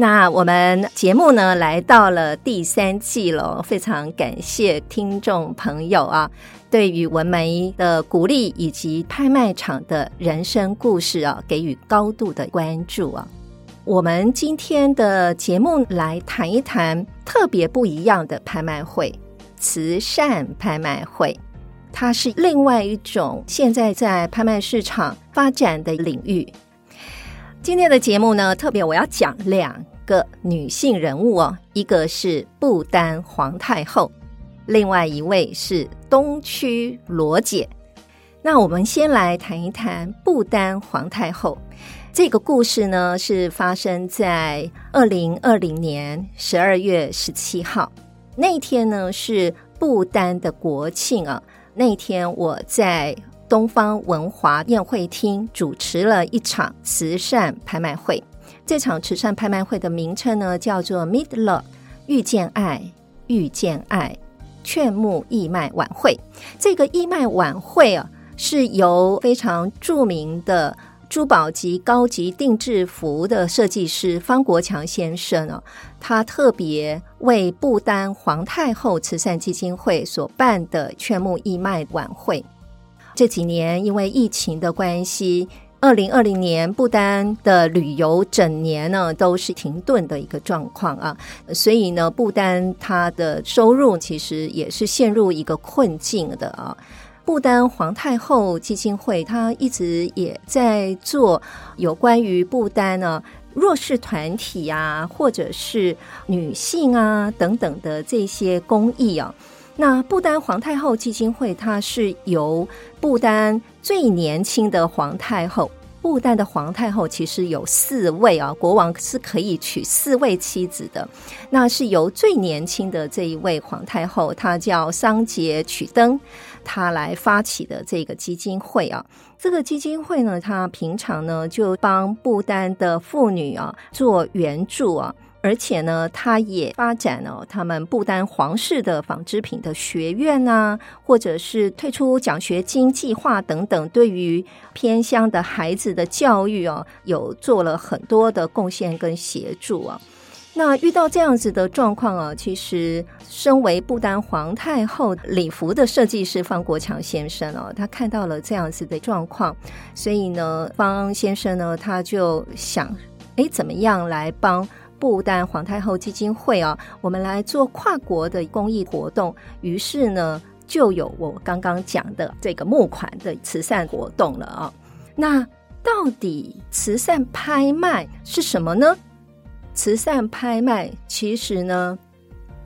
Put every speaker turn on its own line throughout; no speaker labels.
那我们节目呢，来到了第三季了，非常感谢听众朋友啊，对于文玫的鼓励以及拍卖场的人生故事啊，给予高度的关注啊。我们今天的节目来谈一谈特别不一样的拍卖会——慈善拍卖会，它是另外一种现在在拍卖市场发展的领域。今天的节目呢，特别我要讲两个女性人物哦，一个是不丹皇太后，另外一位是东区罗姐。那我们先来谈一谈不丹皇太后。这个故事呢，是发生在二零二零年十二月十七号那一天呢，是不丹的国庆啊。那天我在。东方文华宴会厅主持了一场慈善拍卖会。这场慈善拍卖会的名称呢，叫做 “Meet Love”，遇见爱，遇见爱，劝募义卖晚会。这个义卖晚会啊，是由非常著名的珠宝级高级定制服的设计师方国强先生啊，他特别为不丹皇太后慈善基金会所办的劝募义卖晚会。这几年因为疫情的关系，二零二零年不丹的旅游整年呢都是停顿的一个状况啊，所以呢，不丹它的收入其实也是陷入一个困境的啊。不丹皇太后基金会它一直也在做有关于不丹呢弱势团体啊，或者是女性啊等等的这些公益啊。那不丹皇太后基金会，它是由不丹最年轻的皇太后，不丹的皇太后其实有四位啊，国王是可以娶四位妻子的。那是由最年轻的这一位皇太后，她叫桑杰曲登，她来发起的这个基金会啊。这个基金会呢，它平常呢就帮不丹的妇女啊做援助啊。而且呢，他也发展了他们不丹皇室的纺织品的学院啊，或者是推出奖学金计划等等，对于偏乡的孩子的教育啊，有做了很多的贡献跟协助啊。那遇到这样子的状况啊，其实身为不丹皇太后礼服的设计师方国强先生哦，他看到了这样子的状况，所以呢，方先生呢，他就想，哎，怎么样来帮不丹皇太后基金会啊，我们来做跨国的公益活动。于是呢，就有我刚刚讲的这个募款的慈善活动了啊。那到底慈善拍卖是什么呢？慈善拍卖其实呢，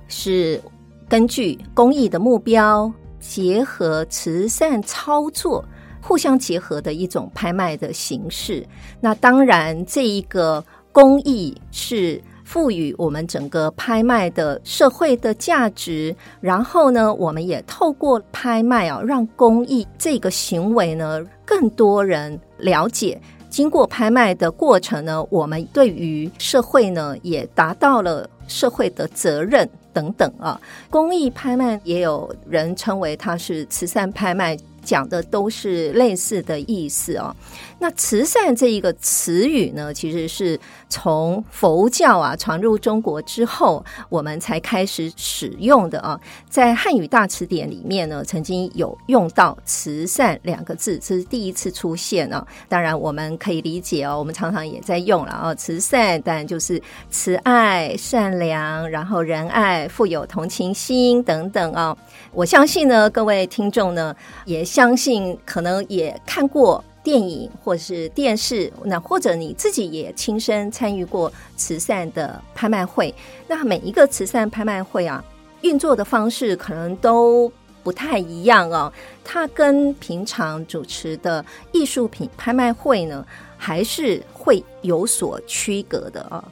是根据公益的目标，结合慈善操作，互相结合的一种拍卖的形式。那当然，这一个。公益是赋予我们整个拍卖的社会的价值，然后呢，我们也透过拍卖啊，让公益这个行为呢，更多人了解。经过拍卖的过程呢，我们对于社会呢，也达到了社会的责任等等啊。公益拍卖也有人称为它是慈善拍卖。讲的都是类似的意思哦。那慈善这一个词语呢，其实是从佛教啊传入中国之后，我们才开始使用的啊。在汉语大词典里面呢，曾经有用到“慈善”两个字，这是第一次出现啊。当然，我们可以理解哦，我们常常也在用了啊。慈善当然就是慈爱、善良，然后仁爱、富有同情心等等啊。我相信呢，各位听众呢也。相信可能也看过电影或是电视，那或者你自己也亲身参与过慈善的拍卖会。那每一个慈善拍卖会啊，运作的方式可能都不太一样哦。它跟平常主持的艺术品拍卖会呢，还是会有所区隔的啊。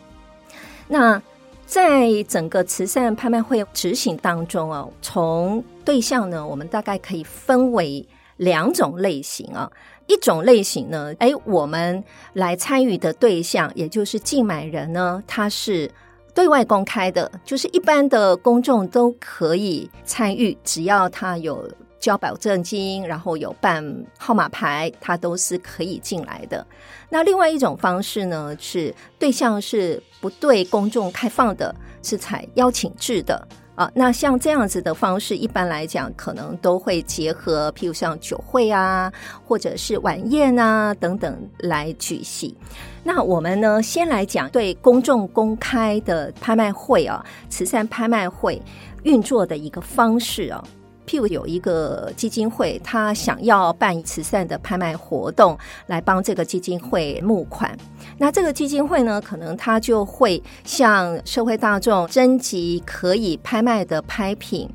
那在整个慈善拍卖会执行当中啊，从对象呢，我们大概可以分为两种类型啊。一种类型呢，哎，我们来参与的对象，也就是竞买人呢，他是对外公开的，就是一般的公众都可以参与，只要他有交保证金，然后有办号码牌，他都是可以进来的。那另外一种方式呢，是对象是不对公众开放的，是采邀请制的。啊，那像这样子的方式，一般来讲，可能都会结合，譬如像酒会啊，或者是晚宴啊等等来举行。那我们呢，先来讲对公众公开的拍卖会啊，慈善拍卖会运作的一个方式啊。譬如有一个基金会，他想要办慈善的拍卖活动，来帮这个基金会募款。那这个基金会呢，可能他就会向社会大众征集可以拍卖的拍品，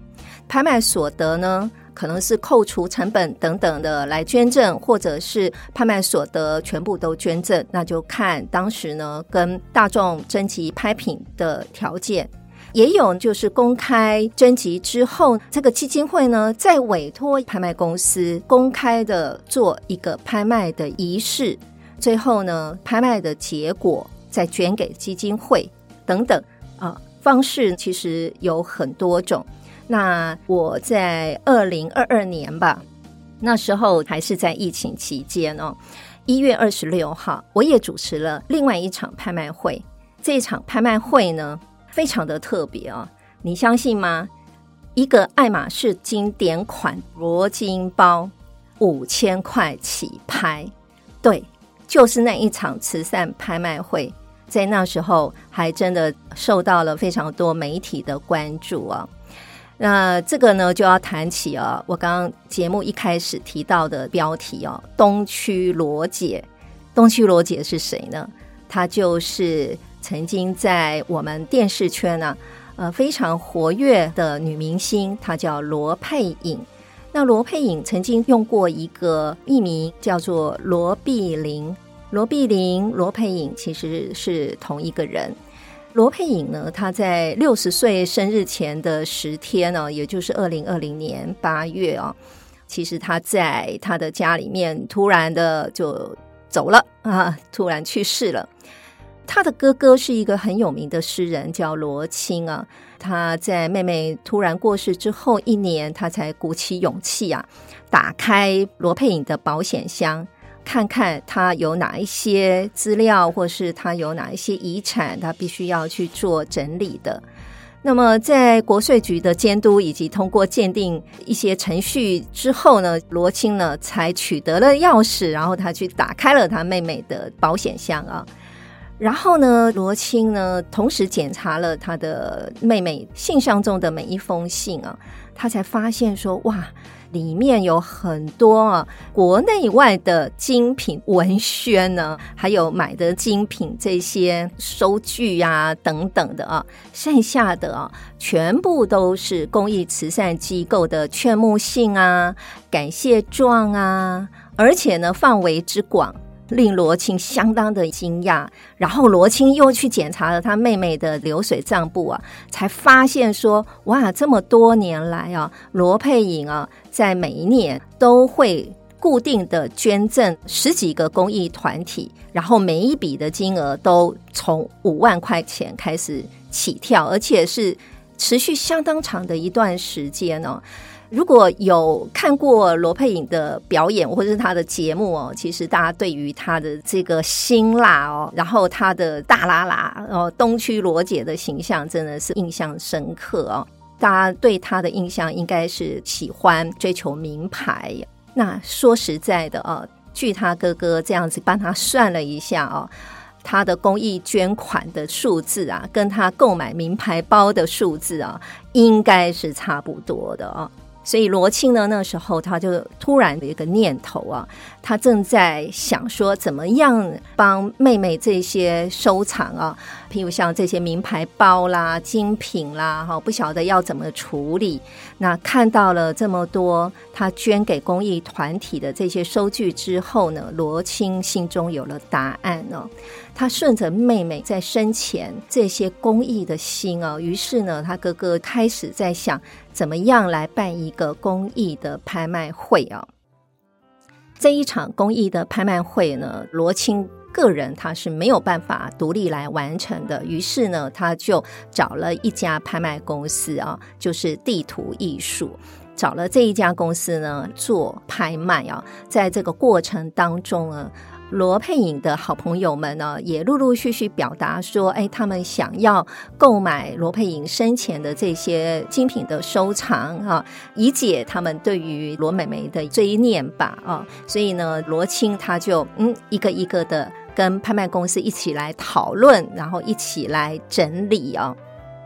拍卖所得呢，可能是扣除成本等等的来捐赠，或者是拍卖所得全部都捐赠，那就看当时呢跟大众征集拍品的条件。也有就是公开征集之后，这个基金会呢，再委托拍卖公司公开的做一个拍卖的仪式，最后呢，拍卖的结果再捐给基金会等等啊，方式其实有很多种。那我在二零二二年吧，那时候还是在疫情期间哦，一月二十六号，我也主持了另外一场拍卖会。这场拍卖会呢，非常的特别啊！你相信吗？一个爱马仕经典款铂金包五千块起拍，对，就是那一场慈善拍卖会，在那时候还真的受到了非常多媒体的关注啊。那这个呢，就要谈起啊，我刚刚节目一开始提到的标题哦，东区罗姐。东区罗姐是谁呢？她就是。曾经在我们电视圈呢、呃，非常活跃的女明星，她叫罗佩颖。那罗佩颖曾经用过一个艺名叫做罗碧玲。罗碧玲、罗佩颖其实是同一个人。罗佩颖呢，她在六十岁生日前的十天呢、也就是二零二零年八月啊、其实她在她的家里面突然的就走了啊，突然去世了。他的哥哥是一个很有名的诗人，叫罗青啊。他在妹妹突然过世之后一年，他才鼓起勇气啊，打开罗佩颖的保险箱，看看他有哪一些资料，或是他有哪一些遗产，他必须要去做整理的。那么，在国税局的监督以及通过鉴定一些程序之后呢，罗青呢才取得了钥匙，然后他去打开了他妹妹的保险箱啊。然后呢，罗青呢，同时检查了他的妹妹信箱中的每一封信啊，他才发现说，哇，里面有很多啊，国内外的精品文宣呢，还有买的精品这些收据啊等等的啊，剩下的啊，全部都是公益慈善机构的劝募信啊、感谢状啊，而且呢，范围之广。令罗青相当的惊讶，然后罗青又去检查了他妹妹的流水账簿啊，才发现说，哇，这么多年来啊，罗佩颖啊，在每一年都会固定的捐赠十几个公益团体，然后每一笔的金额都从五万块钱开始起跳，而且是持续相当长的一段时间呢、如果有看过罗佩颖的表演或者是他的节目哦，其实大家对于他的这个辛辣哦，然后他的大喇喇哦，东区罗姐的形象真的是印象深刻哦。大家对他的印象应该是喜欢追求名牌。那说实在的哦，据他哥哥这样子帮他算了一下哦，他的公益捐款的数字啊，跟他购买名牌包的数字啊，应该是差不多的哦。所以罗庆呢，那时候他就突然有一个念头啊，他正在想说，怎么样帮妹妹这些收藏啊，譬如像这些名牌包啦、精品啦，哈，不晓得要怎么处理。那看到了这么多他捐给公益团体的这些收据之后呢，罗青心中有了答案哦。他顺着妹妹在生前这些公益的心哦，于是呢，他哥哥开始在想怎么样来办一个公益的拍卖会啊。这一场公益的拍卖会呢，罗青个人他是没有办法独立来完成的，于是呢，他就找了一家拍卖公司啊，就是地图艺术。找了这一家公司呢做拍卖啊，在这个过程当中呢，罗佩颖的好朋友们呢也陆陆续续表达说，哎，他们想要购买罗佩颖生前的这些精品的收藏啊，以解他们对于罗美眉的追念吧啊，所以呢，罗青他就嗯一个一个的跟拍卖公司一起来讨论，然后一起来整理哦。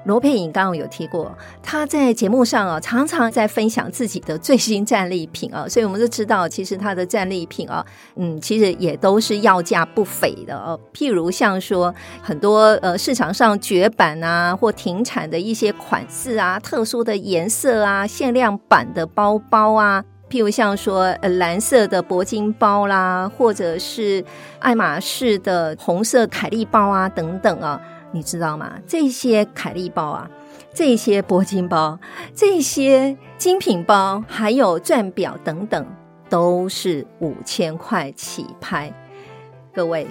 罗佩颖刚刚有提过，他在节目上啊，常常在分享自己的最新战利品啊，所以我们就知道，其实他的战利品啊，嗯，其实也都是要价不菲的哦。譬如像说很多呃市场上绝版啊或停产的一些款式啊，特殊的颜色啊，限量版的包包啊，譬如像说呃蓝色的铂金包啦，或者是爱马仕的红色凯利包啊等等啊。你知道吗？这些凯利包啊，这些铂金包，这些精品包，还有钻表等等，都是五千块起拍。各位。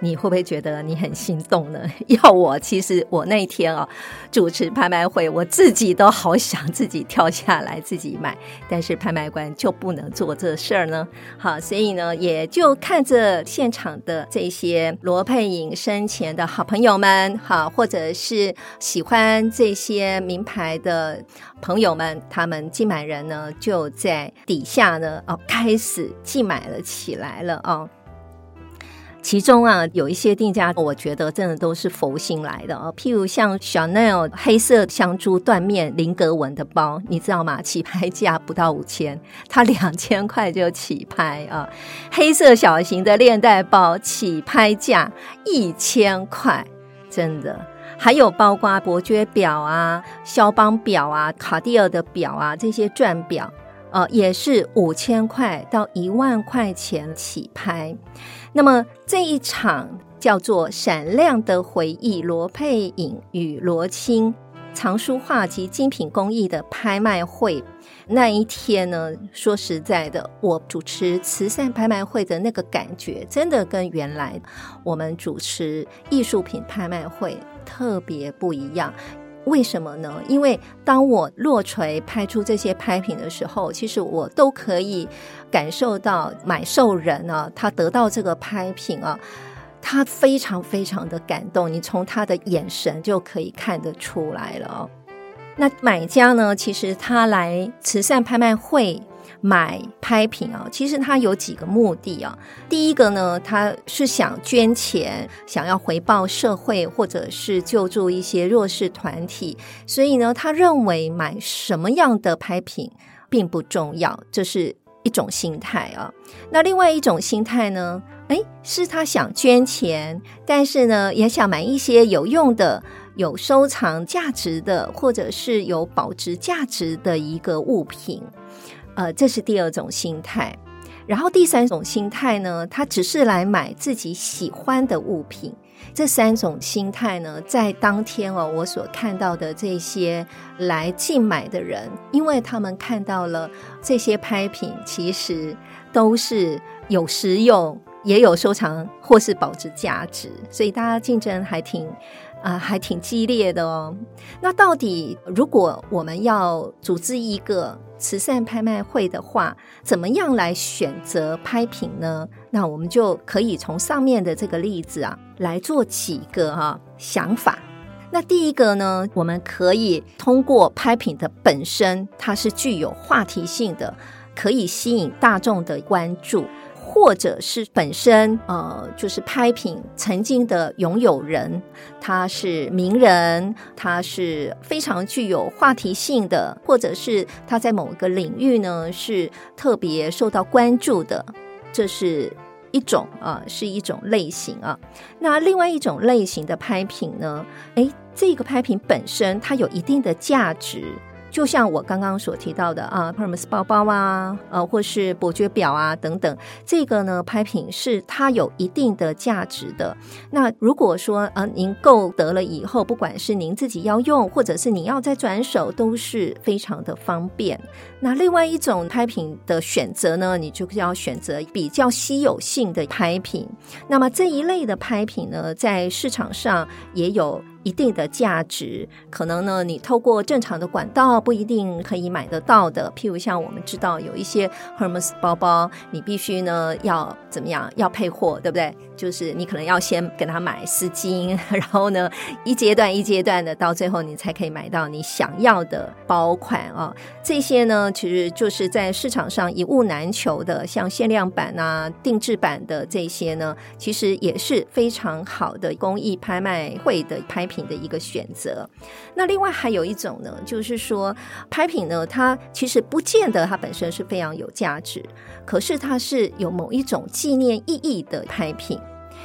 你会不会觉得你很心动呢？要我，其实我那天啊主持拍卖会，我自己都好想自己跳下来自己买，但是拍卖官就不能做这事儿呢。好，所以呢，也就看着现场的这些罗佩颖生前的好朋友们，好，或者是喜欢这些名牌的朋友们，他们竞买人呢就在底下呢哦开始竞买了起来了哦。其中啊，有一些定价，我觉得真的都是佛心来的啊。譬如像 Chanel 黑色香珠缎面菱格纹的包，你知道吗？起拍价不到五千，它两千块就起拍啊。黑色小型的链带包起拍价一千块，真的。还有包括伯爵表啊、萧邦表啊、卡地尔的表啊，这些钻表，呃，也是五千块到一万块钱起拍。那么这一场叫做“闪亮的回忆”罗佩颖与罗青藏书画及精品工艺的拍卖会，那一天呢，说实在的，我主持慈善拍卖会的那个感觉，真的跟原来我们主持艺术品拍卖会特别不一样。为什么呢？因为当我落锤拍出这些拍品的时候，其实我都可以感受到买受人啊，他得到这个拍品啊，他非常非常的感动，你从他的眼神就可以看得出来了。那买家呢，其实他来慈善拍卖会。买拍品啊，其实他有几个目的啊。第一个呢，他是想捐钱，想要回报社会，或者是救助一些弱势团体。所以呢，他认为买什么样的拍品并不重要，这是一种心态啊。那另外一种心态呢，诶，是他想捐钱，但是呢，也想买一些有用的、有收藏价值的，或者是有保值价值的一个物品。呃，这是第二种心态，然后第三种心态呢，他只是来买自己喜欢的物品。这三种心态呢，在当天哦，我所看到的这些来竞买的人，因为他们看到了这些拍品，其实都是有实用，也有收藏或是保值价值，所以大家竞争还挺。啊、还挺激烈的哦。那到底如果我们要组织一个慈善拍卖会的话，怎么样来选择拍品呢？那我们就可以从上面的这个例子啊来做几个哈、想法。那第一个呢，我们可以通过拍品的本身，它是具有话题性的，可以吸引大众的关注。或者是本身呃，就是拍品曾经的拥有人，他是名人，他是非常具有话题性的，或者是他在某个领域呢是特别受到关注的，这是一种啊，是一种类型啊。那另外一种类型的拍品呢，诶，这个拍品本身它有一定的价值。就像我刚刚所提到的啊，Hermes 包包啊，呃，或是伯爵表啊等等，这个呢拍品是它有一定的价值的。那如果说呃您购得了以后，不管是您自己要用，或者是您要再转手，都是非常的方便。那另外一种拍品的选择呢，你就要选择比较稀有性的拍品。那么这一类的拍品呢，在市场上也有。一定的价值，可能呢，你透过正常的管道不一定可以买得到的。譬如像我们知道有一些 Hermes 包包，你必须呢要怎么样，要配货，对不对？就是你可能要先给他买丝巾，然后呢一阶段一阶段的，到最后你才可以买到你想要的包款啊。这些呢，其实就是在市场上一物难求的，像限量版啊、定制版的这些呢，其实也是非常好的公益拍卖会的拍品品的一个选择。那另外还有一种呢，就是说拍品呢，它其实不见得它本身是非常有价值，可是它是有某一种纪念意义的拍品。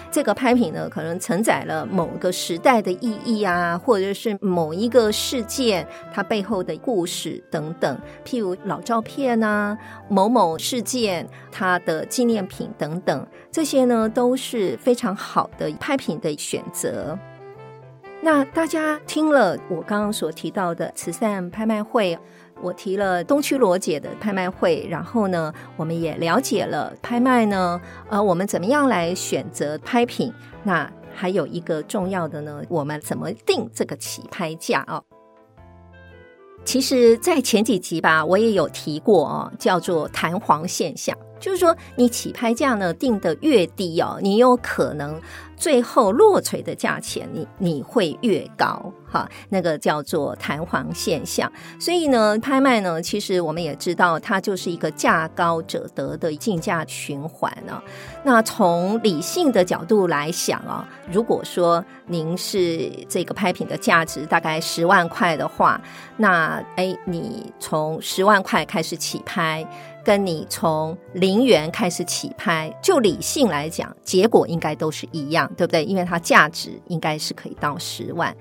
这个拍品呢，可能承载了某个时代的意义啊，或者是某一个事件它背后的故事等等。譬如老照片啊，某某事件它的纪念品等等，这些呢都是非常好的拍品的选择。那大家听了我刚刚所提到的慈善拍卖会。我提了东区罗姐的拍卖会，然后呢，我们也了解了拍卖呢，呃，我们怎么样来选择拍品？那还有一个重要的呢，我们怎么定这个起拍价啊？其实，在前几集吧，我也有提过哦，叫做弹簧现象，就是说你起拍价呢定得越低哦，你有可能。最后落槌的价钱，你你会越高哈，那个叫做弹簧现象。所以呢，拍卖呢，其实我们也知道，它就是一个价高者得的竞价循环呢。那从理性的角度来想啊，如果说您是这个拍品的价值大概十万块的话，那哎，你从十万块开始起拍。跟你从零元开始起拍，就理性来讲，结果应该都是一样，对不对？因为它价值应该是可以到十万，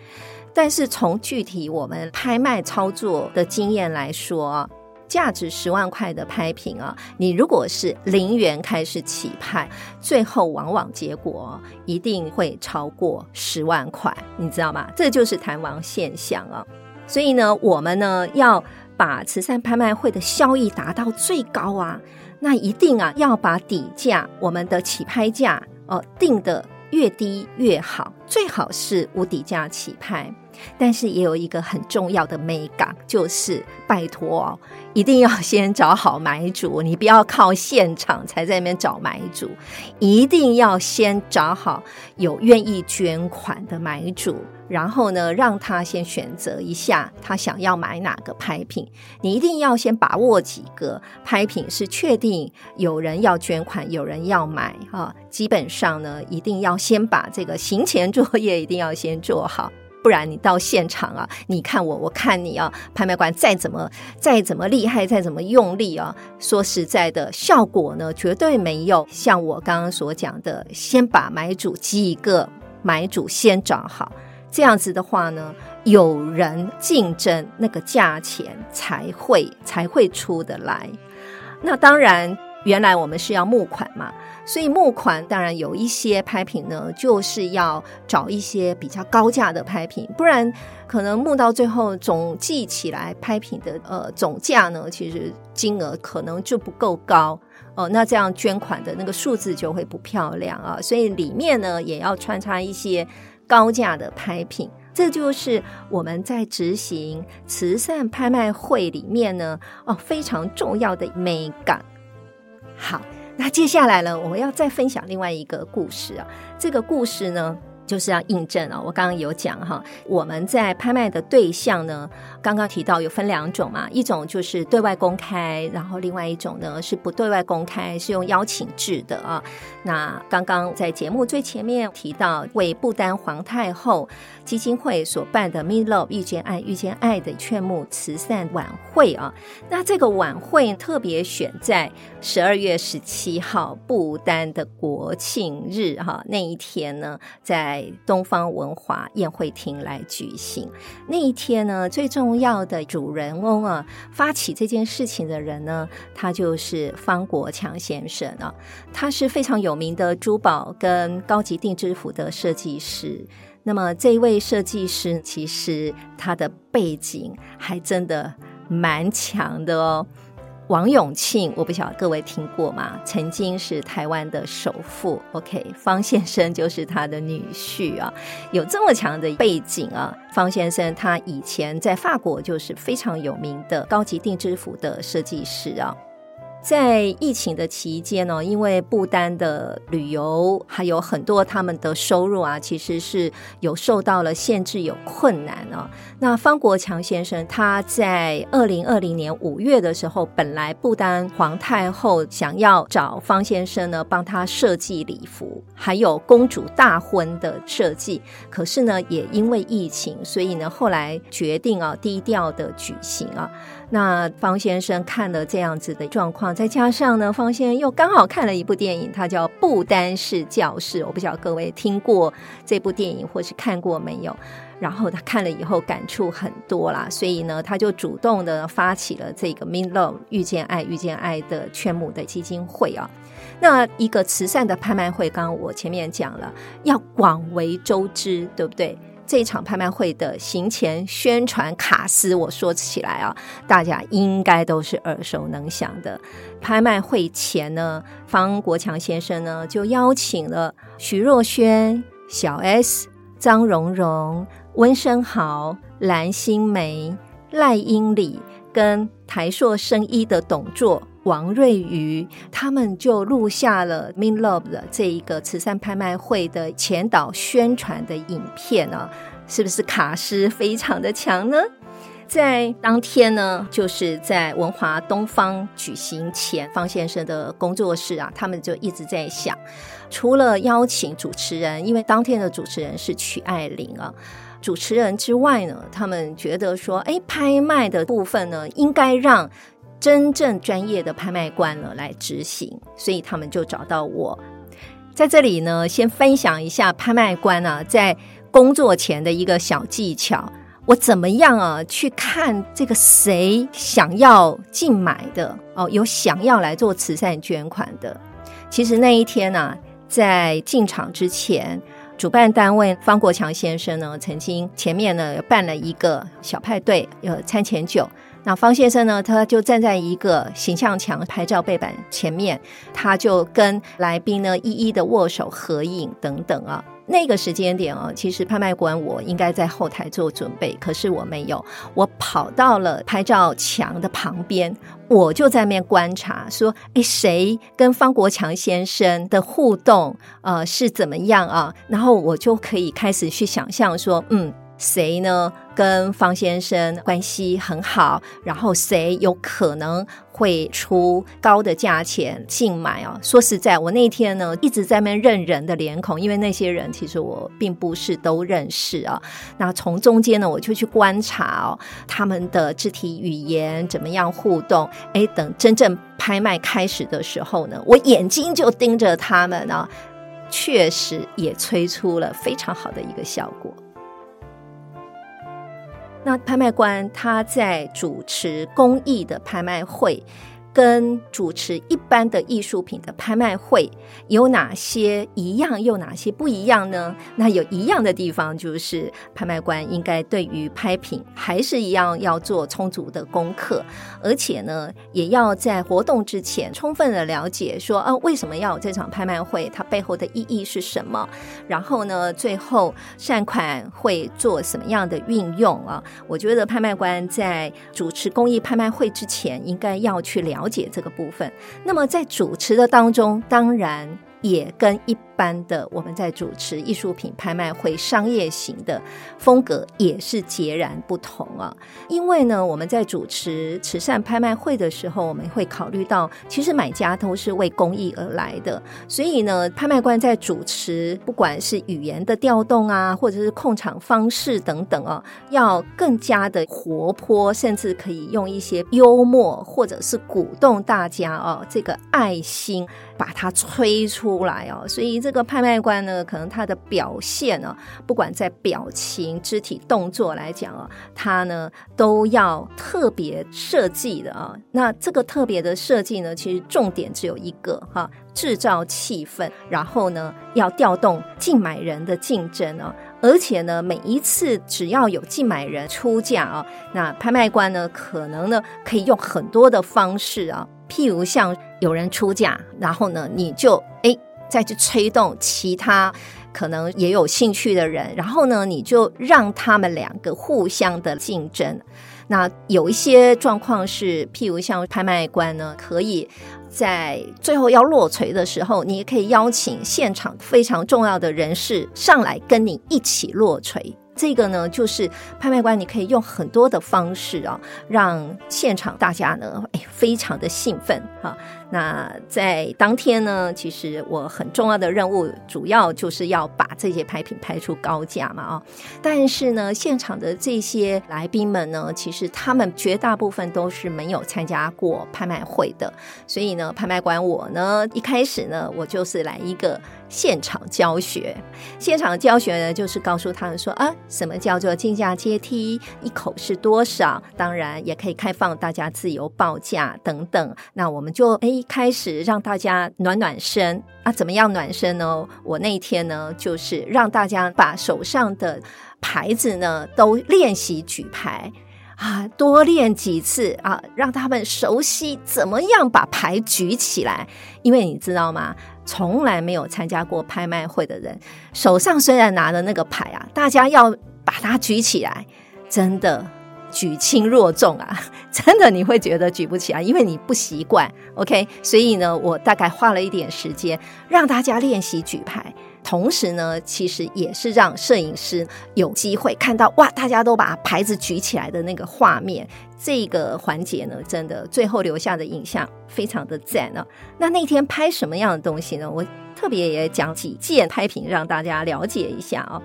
但是从具体我们拍卖操作的经验来说，价值十万块的拍品啊，你如果是零元开始起拍，最后往往结果一定会超过十万块，你知道吗？这就是弹簧现象啊。所以呢，我们呢要。把慈善拍卖会的效益达到最高啊，那一定啊要把底价，我们的起拍价哦定得越低越好，最好是无底价起拍。但是也有一个很重要的美感，就是拜托哦，一定要先找好买主，你不要靠现场才在那边找买主，一定要先找好有愿意捐款的买主，然后呢，让他先选择一下他想要买哪个拍品。你一定要先把握几个拍品是确定有人要捐款，有人要买啊。基本上呢，一定要先把这个行前作业一定要先做好。不然你到现场啊，你看我，我看你啊，拍卖官再怎么再怎么厉害，再怎么用力啊，说实在的，效果呢绝对没有像我刚刚所讲的，先把买主几个买主先找好，这样子的话呢，有人竞争，那个价钱才会才会出得来。那当然。原来我们是要募款嘛，所以募款当然有一些拍品呢，就是要找一些比较高价的拍品，不然可能募到最后总计起来拍品的呃总价呢，其实金额可能就不够高哦，呃，那这样捐款的那个数字就会不漂亮啊，所以里面呢也要穿插一些高价的拍品，这就是我们在执行慈善拍卖会里面呢哦非常重要的美感。好，那接下来呢，我们要再分享另外一个故事啊。这个故事呢，就是要印证啊，我刚刚有讲哈，我们在拍卖的对象呢，刚刚提到有分两种嘛，一种就是对外公开，然后另外一种呢是不对外公开，是用邀请制的啊。那刚刚在节目最前面提到，为不丹皇太后基金会所办的 “Me Love 遇见爱遇见爱的劝募慈善晚会啊，那这个晚会特别选在十二月十七号不丹的国庆日哈，那一天呢，在在东方文华宴会厅来举行。那一天呢，最重要的主人翁啊，发起这件事情的人呢，他就是方国强先生啊，他是非常有名的珠宝跟高级定制服的设计师。那么这位设计师其实他的背景还真的蛮强的哦。王永庆，我不晓得各位听过吗？曾经是台湾的首富。OK，方先生就是他的女婿啊，有这么强的背景啊。方先生他以前在法国就是非常有名的高级定制服的设计师啊。在疫情的期间呢，因为不丹的旅游还有很多他们的收入啊，其实是有受到了限制，有困难啊。那方国强先生他在二零二零年五月的时候，本来不丹皇太后想要找方先生呢帮他设计礼服，还有公主大婚的设计，可是呢，也因为疫情，所以呢，后来决定啊低调的举行啊。那方先生看了这样子的状况，再加上呢，方先生又刚好看了一部电影，它叫《不丹式教室》，我不晓得各位听过这部电影或是看过没有？然后他看了以后感触很多啦，所以呢，他就主动的发起了这个 MINLOVE 遇见爱遇见爱的圈募的基金会啊。那一个慈善的拍卖会，刚刚我前面讲了，要广为周知，对不对？这一场拍卖会的行前宣传卡司，我说起来啊，大家应该都是耳熟能详的。拍卖会前呢，方国强先生呢就邀请了徐若瑄、小 S、张榕容、温升豪、蓝心湄、赖英里跟台塑生医的董座。王瑞瑜他们就录下了 MINLOVE 的这一个慈善拍卖会的前导宣传的影片啊，是不是卡司非常的强呢？在当天呢，就是在文华东方举行前，方先生的工作室啊，他们就一直在想，除了邀请主持人，因为当天的主持人是曲爱玲啊，主持人之外呢，他们觉得说，哎，拍卖的部分呢，应该让。真正专业的拍卖官呢来执行，所以他们就找到我，在这里呢先分享一下拍卖官啊在工作前的一个小技巧，我怎么样啊去看这个谁想要竞买的哦，有想要来做慈善捐款的。其实那一天呢、啊，在进场之前，主办单位方国强先生呢曾经前面呢办了一个小派对，有餐前酒。那方先生呢，他就站在一个形象墙拍照背板前面，他就跟来宾呢一一的握手合影等等啊。那个时间点啊，其实拍卖官我应该在后台做准备，可是我没有，我跑到了拍照墙的旁边，我就在那边观察，说，哎，谁跟方国强先生的互动，呃，是怎么样啊？然后我就可以开始去想象说，嗯。谁呢？跟方先生关系很好，然后谁有可能会出高的价钱竞买哦？说实在，我那天呢一直在那边认人的脸孔，因为那些人其实我并不是都认识啊。那从中间呢，我就去观察哦，他们的肢体语言怎么样互动。哎，等真正拍卖开始的时候呢，我眼睛就盯着他们啊，确实也催出了非常好的一个效果。那拍卖官他在主持公益的拍卖会，跟主持一般的艺术品的拍卖会有哪些一样，又哪些不一样呢？那有一样的地方就是拍卖官应该对于拍品还是一样要做充足的功课，而且呢，也要在活动之前充分的了解说啊，为什么要有这场拍卖会，它背后的意义是什么？然后呢，最后善款会做什么样的运用啊？我觉得拍卖官在主持公益拍卖会之前，应该要去了。了解这个部分，那么在主持的当中，当然也跟一般的我们在主持艺术品拍卖会商业型的风格也是截然不同啊。因为呢，我们在主持慈善拍卖会的时候，我们会考虑到，其实买家都是为公益而来的，所以呢，拍卖官在主持，不管是语言的调动啊，或者是控场方式等等啊，要更加的活泼，甚至可以用一些幽默，或者是鼓动大家哦，这个爱心把它吹出来哦，所以。这个拍卖官呢，可能他的表现呢，不管在表情、肢体动作来讲啊，他呢都要特别设计的啊。那这个特别的设计呢，其实重点只有一个哈，制造气氛，然后呢要调动竞买人的竞争啊。而且呢，每一次只要有竞买人出价啊，那拍卖官呢，可能呢可以用很多的方式啊，譬如像有人出价，然后呢，你就诶再去催动其他可能也有兴趣的人，然后呢，你就让他们两个互相的竞争。那有一些状况是，譬如像拍卖官呢，可以在最后要落锤的时候，你也可以邀请现场非常重要的人士上来跟你一起落锤。这个呢，就是拍卖官，你可以用很多的方式啊，让现场大家呢，哎，非常的兴奋哈。那在当天呢，其实我很重要的任务，主要就是要把这些拍品拍出高价嘛啊。但是呢，现场的这些来宾们呢，其实他们绝大部分都是没有参加过拍卖会的，所以呢，拍卖官我呢，一开始呢，我就是来一个。现场教学，现场教学呢，就是告诉他们说啊，什么叫做竞价阶梯，一口是多少？当然也可以开放大家自由报价等等。那我们就哎，开始让大家暖暖身啊，怎么样暖身呢？我那一天呢，就是让大家把手上的牌子呢都练习举牌啊，多练几次啊，让他们熟悉怎么样把牌举起来。因为你知道吗？从来没有参加过拍卖会的人，手上虽然拿的那个牌啊，大家要把它举起来，真的举轻若重啊！真的你会觉得举不起来，因为你不习惯。OK，所以呢，我大概花了一点时间让大家练习举牌。同时呢，其实也是让摄影师有机会看到哇，大家都把牌子举起来的那个画面。这个环节呢，真的最后留下的影像非常的赞啊。那那天拍什么样的东西呢？我特别也讲几件拍品让大家了解一下啊。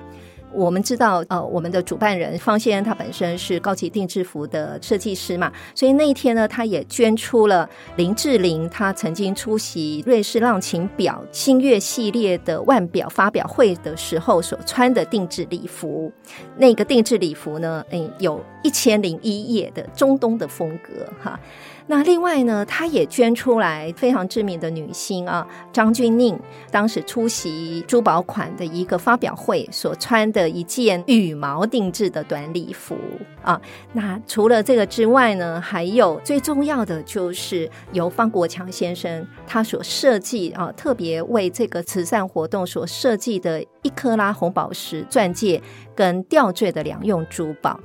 我们知道，呃，我们的主办人方先生他本身是高级定制服的设计师嘛，所以那一天呢，他也捐出了林志玲他曾经出席瑞士浪琴表星月系列的腕表发表会的时候所穿的定制礼服。那个定制礼服呢，嗯，有一千零一夜的中东的风格，哈。那另外呢，他也捐出来非常知名的女星啊，张钧甯当时出席珠宝款的一个发表会所穿的一件羽毛定制的短礼服啊。那除了这个之外呢，还有最重要的就是由方国强先生他所设计啊，特别为这个慈善活动所设计的一克拉红宝石钻戒跟吊坠的两用珠宝。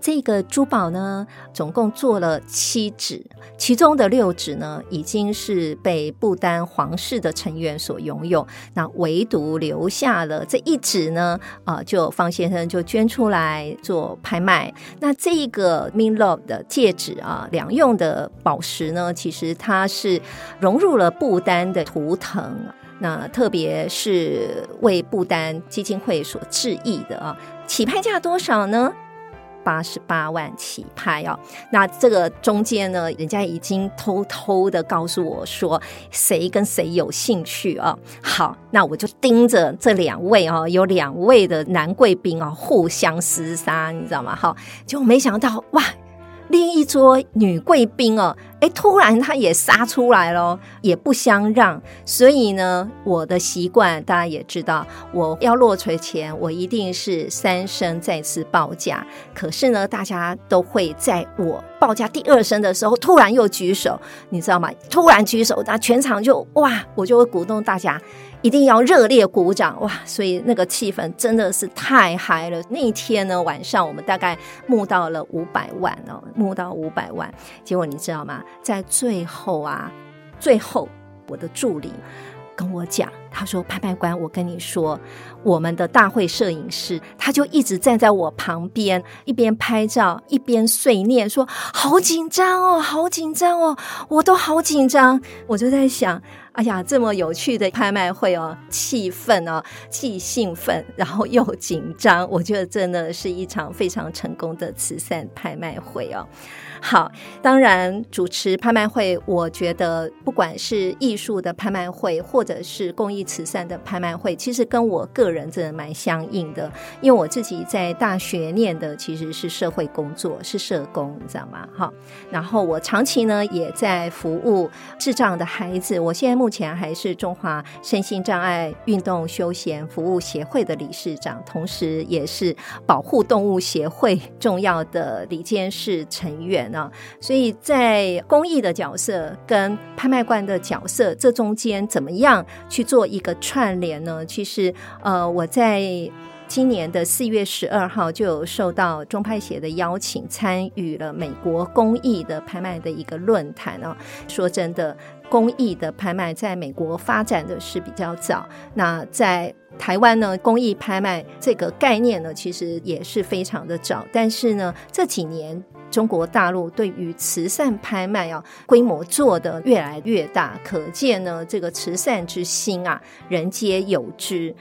这个珠宝呢，总共做了七只，其中的六只呢，已经是被不丹皇室的成员所拥有。那唯独留下了这一只呢，啊、就方先生就捐出来做拍卖。那这个 Minlove 的戒指啊，两用的宝石呢，其实它是融入了不丹的图腾，那特别是为不丹基金会所致意的啊。起拍价多少呢？八十八万起拍哦，那这个中间呢，人家已经偷偷的告诉我说，谁跟谁有兴趣啊？好，那我就盯着这两位哦，有两位的男贵宾哦，互相厮杀，你知道吗？哈，结果没想到哇，另一桌女贵宾哦。哎，突然她也杀出来了，也不相让。所以呢，我的习惯大家也知道，我要落槌前，我一定是三声再次报价。可是呢，大家都会在我报价第二声的时候，突然又举手，你知道吗？突然举手，那全场就哇，我就会鼓动大家。一定要热烈鼓掌哇！所以那个气氛真的是太嗨了。那一天呢，晚上我们大概募到了五百万哦，募到五百万。结果你知道吗？在最后啊，最后我的助理跟我讲，他说：“拍卖官，我跟你说，我们的大会摄影师他就一直站在我旁边，一边拍照一边碎念说：好紧张哦，好紧张哦，我都好紧张。”我就在想。哎呀，这么有趣的拍卖会哦，气氛哦，既兴奋然后又紧张，我觉得真的是一场非常成功的慈善拍卖会哦。好，当然主持拍卖会，我觉得不管是艺术的拍卖会，或者是公益慈善的拍卖会，其实跟我个人真的蛮相应的。因为我自己在大学念的其实是社会工作，是社工，你知道吗？好，然后我长期呢也在服务智障的孩子。我现在目目前还是中华身心障碍运动休闲服务协会的理事长，同时也是保护动物协会重要的理监事成员。所以在公益的角色跟拍卖官的角色，这中间怎么样去做一个串联呢？其实，呃，我在今年的四月十二号就有受到中拍协的邀请，参与了美国公益的拍卖的一个论坛啊。说真的，公益的拍卖在美国发展的是比较早，那在台湾呢，公益拍卖这个概念呢，其实也是非常的早，但是呢，这几年。中国大陆对于慈善拍卖啊，规模做得越来越大，可见呢，这个慈善之心啊，人皆有之。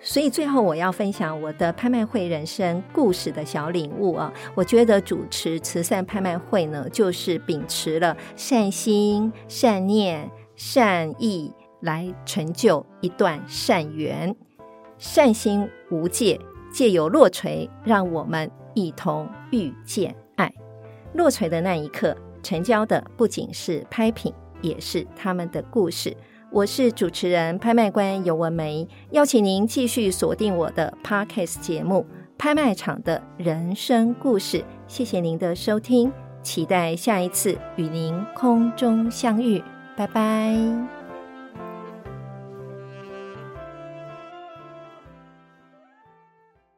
所以最后我要分享我的拍卖会人生故事的小领悟啊，我觉得主持慈善拍卖会呢，就是秉持了善心、善念、善意来成就一段善缘，善心无界，借由落锤，让我们一同遇见爱。落锤的那一刻，成交的不仅是拍品，也是他们的故事。我是主持人、拍卖官尤文梅，邀请您继续锁定我的 Podcast 节目《拍卖场的人生故事》。谢谢您的收听，期待下一次与您空中相遇。拜拜。